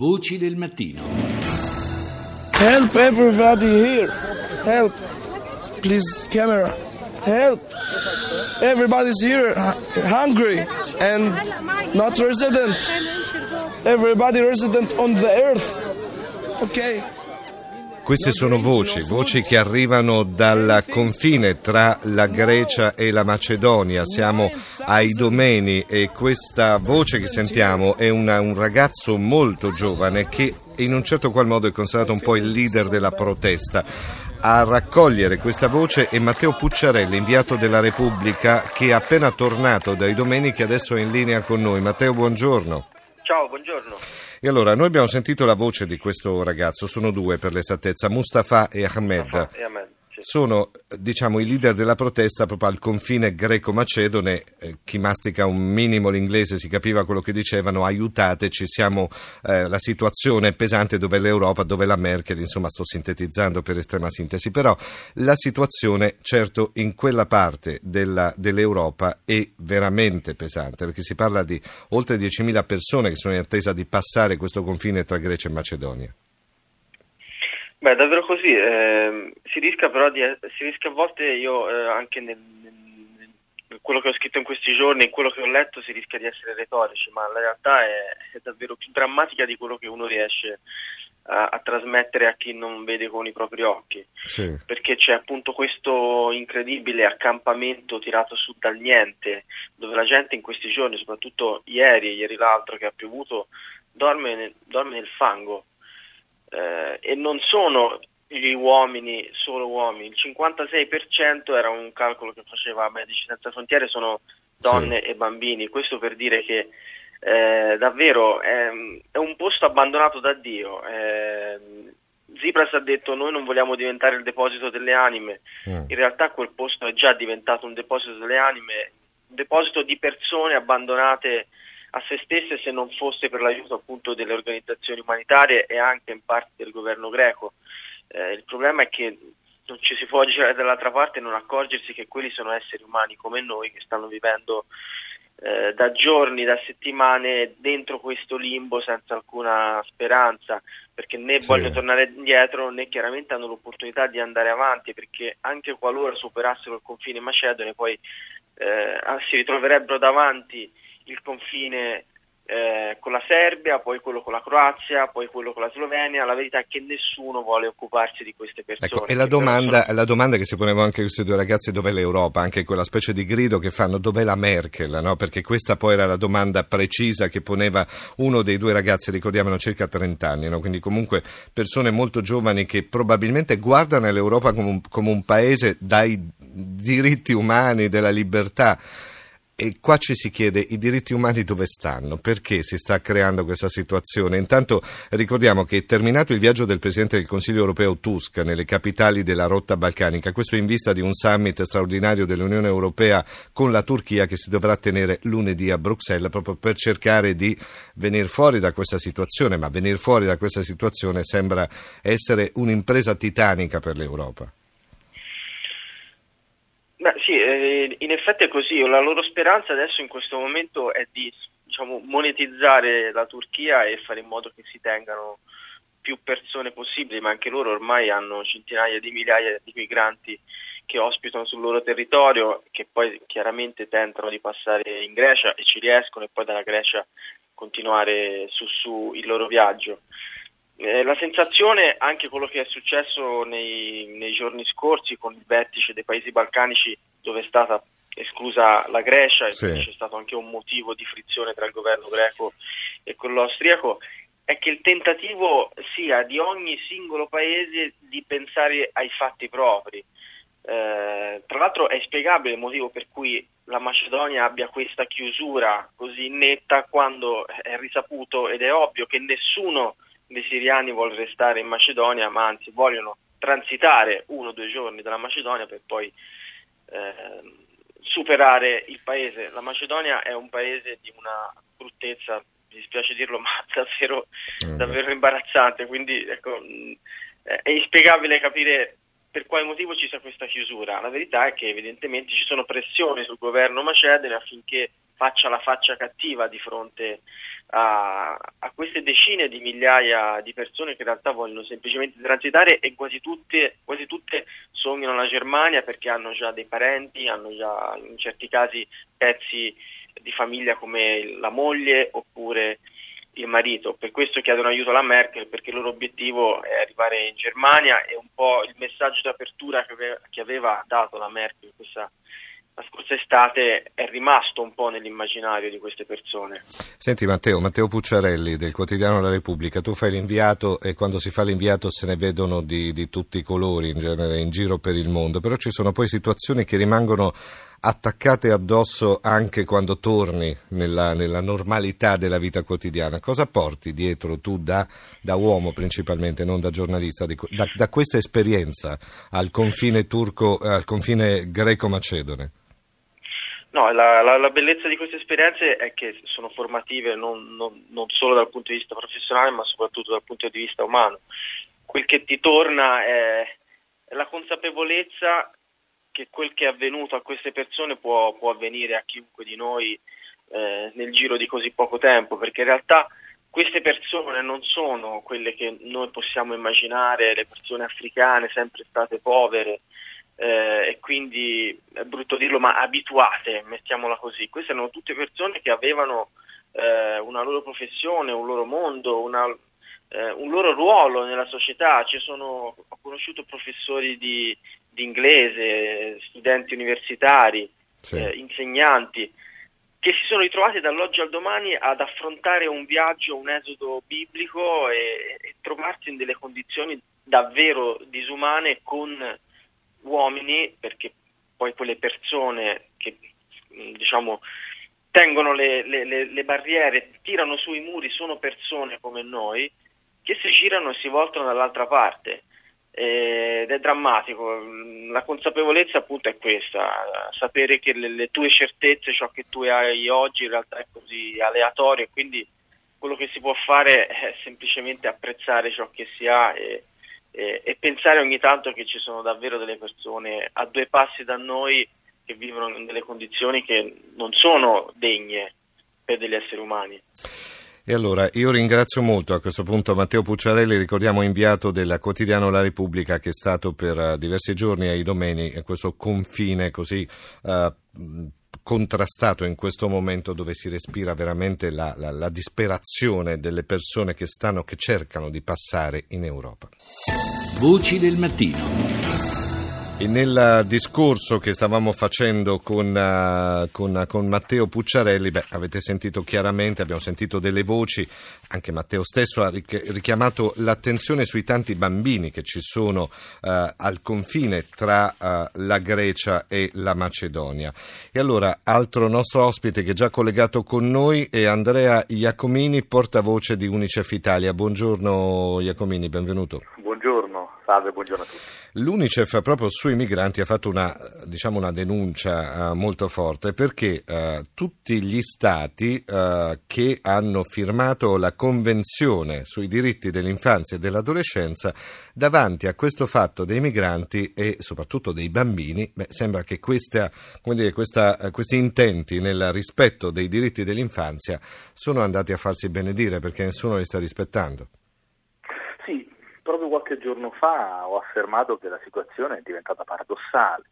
Voci del mattino. Help everybody here. Help. Please, camera. Help. Everybody's here hungry and not resident. Everybody resident on the earth. Okay. Queste sono voci, voci che arrivano dal confine tra la Grecia e la Macedonia. Siamo ai Domeni e questa voce che sentiamo è una- un ragazzo molto giovane che in un certo qual modo è considerato un po' il leader della protesta. A raccogliere questa voce è Matteo Pucciarelli, inviato della Repubblica, che è appena tornato dai Domeni, che adesso è in linea con noi. Matteo, buongiorno. Ciao, buongiorno. E allora, noi abbiamo sentito la voce di questo ragazzo, sono due per l'esattezza, Mustafa e Ahmed. E a me, sì. Sono, diciamo, i leader della protesta proprio al confine greco-macedone. Eh, chi mastica un minimo l'inglese si capiva quello che dicevano, aiutateci, siamo, eh, la situazione pesante dove l'Europa, dove la Merkel, insomma sto sintetizzando per estrema sintesi, però la situazione certo in quella parte della- dell'Europa è veramente pesante, perché si parla di oltre 10.000 persone che sono in attesa di passare questo confine tra Grecia e Macedonia. Beh, davvero così. ehm, si rischia però di si rischia a volte io eh, anche nel, nel- quello che ho scritto in questi giorni, in quello che ho letto, si rischia di essere retorici, ma la realtà è, è davvero più drammatica di quello che uno riesce a, a trasmettere a chi non vede con i propri occhi. Sì. perché c'è appunto questo incredibile accampamento tirato su dal niente, dove la gente in questi giorni, soprattutto ieri e ieri l'altro che ha piovuto, dorme nel, dorme nel fango. Eh, e non sono gli uomini, solo uomini, il 56% era un calcolo che faceva Medici Senza Frontiere, sono donne e bambini, questo per dire che eh, davvero è, è un posto abbandonato da Dio. Eh, Tsipras ha detto noi non vogliamo diventare il deposito delle anime, Mm. in realtà quel posto è già diventato un deposito delle anime, un deposito di persone abbandonate a se stesse se non fosse per l'aiuto appunto delle organizzazioni umanitarie e anche in parte del governo greco. Eh, il problema è che non ci si può girare dall'altra parte e non accorgersi che quelli sono esseri umani come noi che stanno vivendo eh, da giorni, da settimane dentro questo limbo senza alcuna speranza, perché né Sì. vogliono tornare indietro né chiaramente hanno l'opportunità di andare avanti, perché anche qualora superassero il confine macedone poi eh, si ritroverebbero davanti il confine eh, con la Serbia, poi quello con la Croazia, poi quello con la Slovenia. La verità è che nessuno vuole occuparsi di queste persone. Ecco, e la domanda, sono- la domanda che si ponevano anche questi due ragazzi, dov'è l'Europa? Anche quella specie di grido che fanno, dov'è la Merkel? No? Perché questa poi era la domanda precisa che poneva uno dei due ragazzi, ricordiamolo, circa 30 anni, no? quindi comunque persone molto giovani che probabilmente guardano l'Europa come un, come un paese dai diritti umani, della libertà. E qua ci si chiede i diritti umani dove stanno, perché si sta creando questa situazione. Intanto ricordiamo che è terminato il viaggio del Presidente del Consiglio europeo Tusk nelle capitali della rotta balcanica, questo in vista di un summit straordinario dell'Unione Europea con la Turchia che si dovrà tenere lunedì a Bruxelles proprio per cercare di venire fuori da questa situazione, ma venire fuori da questa situazione sembra essere un'impresa titanica per l'Europa. Beh, sì, eh, in effetti è così. La loro speranza adesso in questo momento è di diciamo, monetizzare la Turchia e fare in modo che si tengano più persone possibili, ma anche loro ormai hanno centinaia di migliaia di migranti che ospitano sul loro territorio, che poi chiaramente tentano di passare in Grecia e ci riescono e poi dalla Grecia continuare su, su il loro viaggio. Eh, la sensazione, anche quello che è successo nei, nei giorni scorsi con il vertice dei paesi balcanici dove è stata esclusa la Grecia e Sì. c'è stato anche un motivo di frizione tra il governo greco e quello austriaco, è che il tentativo sia di ogni singolo paese di pensare ai fatti propri. Eh, tra l'altro è spiegabile il motivo per cui la Macedonia abbia questa chiusura così netta quando è risaputo ed è ovvio che nessuno dei siriani vuole restare in Macedonia, ma anzi vogliono transitare uno o due giorni dalla Macedonia per poi ehm, superare il paese. La Macedonia è un paese di una bruttezza, mi dispiace dirlo, ma davvero, Mm, davvero imbarazzante, quindi ecco, eh, è inspiegabile capire per quale motivo ci sia questa chiusura. La verità è che evidentemente ci sono pressioni sul governo macedone affinché faccia la faccia cattiva di fronte a, a, queste decine di migliaia di persone che in realtà vogliono semplicemente transitare e quasi tutte, quasi tutte sognano la Germania perché hanno già dei parenti, hanno già in certi casi pezzi di famiglia come la moglie oppure il marito. Per questo chiedono aiuto alla Merkel perché il loro obiettivo è arrivare in Germania e un po' il messaggio d'apertura che aveva dato la Merkel questa la scorsa estate è rimasto un po' nell'immaginario di queste persone. Senti Matteo, Matteo Pucciarelli del quotidiano La Repubblica, tu fai l'inviato e quando si fa l'inviato se ne vedono di, di tutti i colori in genere in giro per il mondo, però ci sono poi situazioni che rimangono attaccate addosso anche quando torni nella, nella, normalità della vita quotidiana. Cosa porti dietro tu da, da uomo principalmente, non da giornalista, da, da, questa esperienza al confine turco, al confine greco-macedone? No, la, la, la, bellezza di queste esperienze è che sono formative non, non, non, solo dal punto di vista professionale, ma soprattutto dal punto di vista umano. Quel che ti torna è, la consapevolezza che quel che è avvenuto a queste persone può, può avvenire a chiunque di noi eh, nel giro di così poco tempo, perché in realtà queste persone non sono quelle che noi possiamo immaginare, le persone africane sempre state povere, eh, e quindi è brutto dirlo, ma abituate, mettiamola così. Queste erano tutte persone che avevano eh, una loro professione, un loro mondo, una, eh, un loro ruolo nella società. Sono, ho conosciuto professori di, di, inglese, studenti universitari, sì. Eh, insegnanti che si sono ritrovati dall'oggi al domani ad affrontare un viaggio, un esodo biblico e, e trovarsi in delle condizioni davvero disumane con uomini, perché poi quelle persone che mm, diciamo tengono le, le, le, barriere, tirano sui muri, sono persone come noi che si girano e si voltano dall'altra parte ed è drammatico. La consapevolezza appunto è questa, sapere che le, le, tue certezze, ciò che tu hai oggi in realtà è così aleatorio e quindi quello che si può fare è semplicemente apprezzare ciò che si ha e, e, e, pensare ogni tanto che ci sono davvero delle persone a due passi da noi che vivono in delle condizioni che non sono degne per degli esseri umani. E allora io ringrazio molto a questo punto Matteo Pucciarelli, ricordiamo inviato del quotidiano La Repubblica che è stato per uh, diversi giorni ai domeni a questo confine così uh, contrastato in questo momento dove si respira veramente la, la, la disperazione delle persone che stanno, che cercano di passare in Europa. Voci del mattino. E nel discorso che stavamo facendo con, uh, con, con, Matteo Pucciarelli, beh, avete sentito chiaramente, abbiamo sentito delle voci, anche Matteo stesso ha richiamato l'attenzione sui tanti bambini che ci sono uh, al confine tra uh, la Grecia e la Macedonia. E allora, altro nostro ospite che è già collegato con noi è Andrea Iacomini, portavoce di Unicef Italia. Buongiorno Iacomini, benvenuto. Buongiorno, salve, buongiorno a tutti. L'Unicef proprio sui migranti ha fatto una, diciamo una denuncia uh, molto forte perché uh, tutti gli stati uh, che hanno firmato la Convenzione sui diritti dell'infanzia e dell'adolescenza davanti a questo fatto dei migranti e soprattutto dei bambini, beh, sembra che questa, dire, questa, questi intenti nel rispetto dei diritti dell'infanzia sono andati a farsi benedire perché nessuno li sta rispettando proprio qualche giorno fa ho affermato che la situazione è diventata paradossale.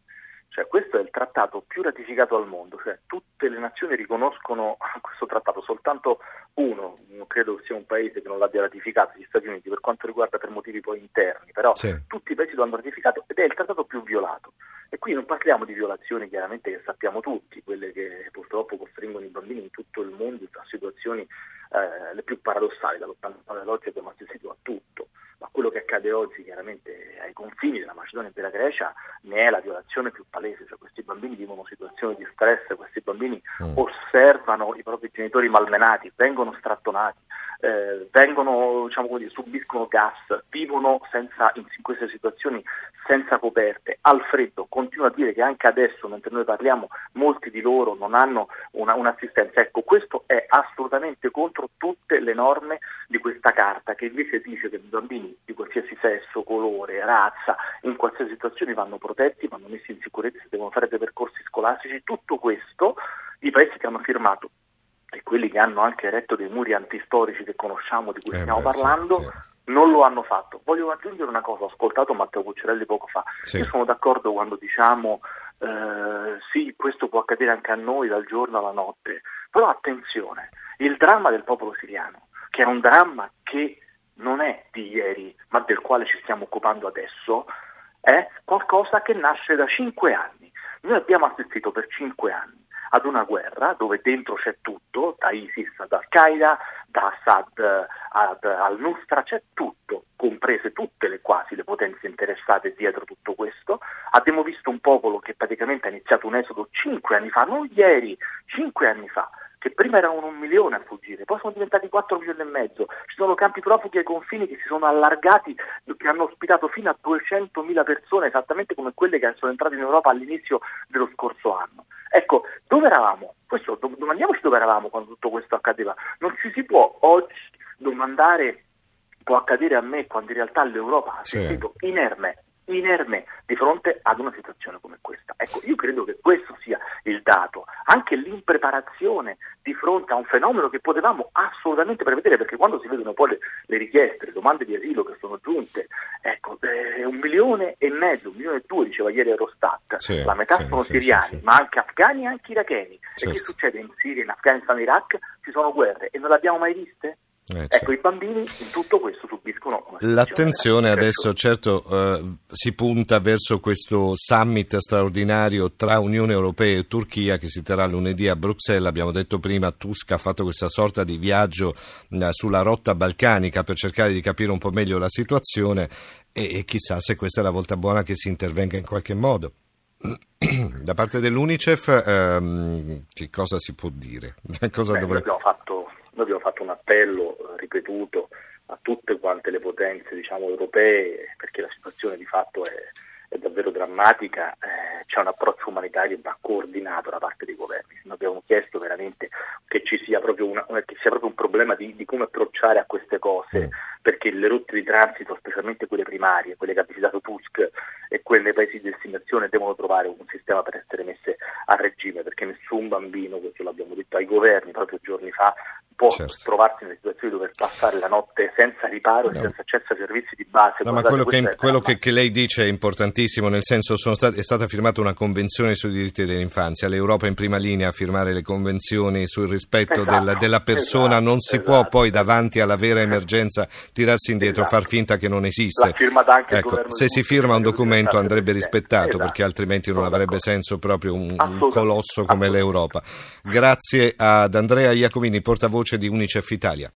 Cioè, questo è il trattato più ratificato al mondo, cioè, tutte le nazioni riconoscono questo trattato, soltanto uno, credo sia un paese che non l'abbia ratificato, gli Stati Uniti, per quanto riguarda per motivi poi interni, però sì. tutti i paesi lo hanno ratificato ed è il trattato più violato. E qui non parliamo di violazioni chiaramente che sappiamo tutti, quelle che purtroppo costringono i bambini in tutto il mondo a situazioni eh, le più paradossali, dall'89 all'oggi abbiamo assistito a tutto ma quello che accade oggi chiaramente ai confini della Macedonia e della Grecia ne è la violazione più palese, cioè questi bambini vivono situazioni di stress, questi bambini mm. osservano i propri genitori malmenati, vengono strattonati, eh, vengono, diciamo così, subiscono gas, vivono senza, in, in, queste situazioni senza coperte, al freddo, continuo a dire che anche adesso, mentre noi parliamo, molti di loro non hanno una, un'assistenza. Ecco, questo è assolutamente contro tutte le norme di questa carta, che invece dice che i bambini di qualsiasi sesso, colore, razza, in qualsiasi situazione vanno protetti, vanno messi in sicurezza, devono fare dei percorsi scolastici, tutto questo i paesi che hanno firmato e quelli che hanno anche eretto dei muri antistorici che conosciamo, di cui Eh stiamo beh, parlando, sì. non lo hanno fatto. Voglio aggiungere una cosa, ho ascoltato Matteo Cuccerelli poco fa, Sì. io sono d'accordo quando diciamo eh, sì, questo può accadere anche a noi dal giorno alla notte, però attenzione, il dramma del popolo siriano, che è un dramma che non è di ieri, ma del quale ci stiamo occupando adesso, è qualcosa che nasce da cinque anni. Noi abbiamo assistito per cinque anni ad una guerra dove dentro c'è tutto, da ISIS ad Al-Qaeda, da Assad eh, ad al-Nusra, c'è tutto, comprese tutte le quasi le potenze interessate dietro tutto questo. Abbiamo visto un popolo che praticamente ha iniziato un esodo cinque anni fa, non ieri, cinque anni fa, che prima erano un milione a fuggire, poi sono diventati 4 milioni e mezzo. Ci sono campi profughi ai confini che si sono allargati, che hanno ospitato fino a 200.000 persone, esattamente come quelle che sono entrate in Europa all'inizio dello scorso anno. Ecco, dove eravamo? Questo, dom- domandiamoci dove eravamo quando tutto questo accadeva. Non ci si può oggi domandare può accadere a me quando in realtà l'Europa ha assistito inerme, inerme di fronte ad una situazione come questa. Ecco, io credo che questo sia il dato, anche l'impreparazione di fronte a un fenomeno che potevamo assolutamente prevedere, perché quando si vedono poi le, le richieste, le domande di asilo che sono giunte, ecco, eh, un milione e mezzo, un milione e due, diceva ieri Eurostat, Sì, la metà sì, sono sì, siriani, ma anche afghani e anche iracheni. E Certo. che succede in Siria, in Afghanistan, in Iraq? Ci sono guerre e non le abbiamo mai viste? Eh, Ecco, certo. i bambini in tutto questo subiscono L'attenzione adesso certo eh, si punta verso questo summit straordinario tra Unione Europea e Turchia che si terrà lunedì a Bruxelles. Abbiamo detto prima, Tusk ha fatto questa sorta di viaggio eh, sulla rotta balcanica per cercare di capire un po' meglio la situazione e, e chissà se questa è la volta buona che si intervenga in qualche modo. Da parte dell'UNICEF ehm, che cosa si può dire? Cosa Beh, dovrebbe... abbiamo fatto, noi abbiamo fatto un appello eh, ripetuto a tutte quante le potenze diciamo, europee perché la situazione di fatto è, è davvero drammatica, eh, c'è un approccio umanitario che va coordinato da parte dei governi. Noi abbiamo chiesto veramente che ci sia proprio, una, che sia proprio un problema di, di come approcciare a queste cose, Mm. Perché le rotte di transito, specialmente quelle primarie, quelle che ha visitato Tusk e quelle nei paesi di destinazione, devono trovare un sistema per essere messe a regime, perché nessun bambino, questo l'abbiamo detto ai governi proprio giorni fa, può Certo. trovarsi nella situazione di dover passare la notte senza riparo e No. senza accesso ai servizi di base. No, ma quello, che, quello che, che lei dice è importantissimo, nel senso stati- è stata firmata una convenzione sui diritti dell'infanzia, l'Europa è in prima linea a firmare le convenzioni sul rispetto Esatto, della, della persona, esatto, non si esatto, può poi esatto. davanti alla vera emergenza tirarsi indietro, Esatto. far finta che non esiste. Ecco, se si firma un documento andrebbe rispettato Esatto. perché altrimenti non avrebbe senso proprio un, un colosso come l'Europa. Grazie ad Andrea Iacomini, portavoce di Unicef Italia.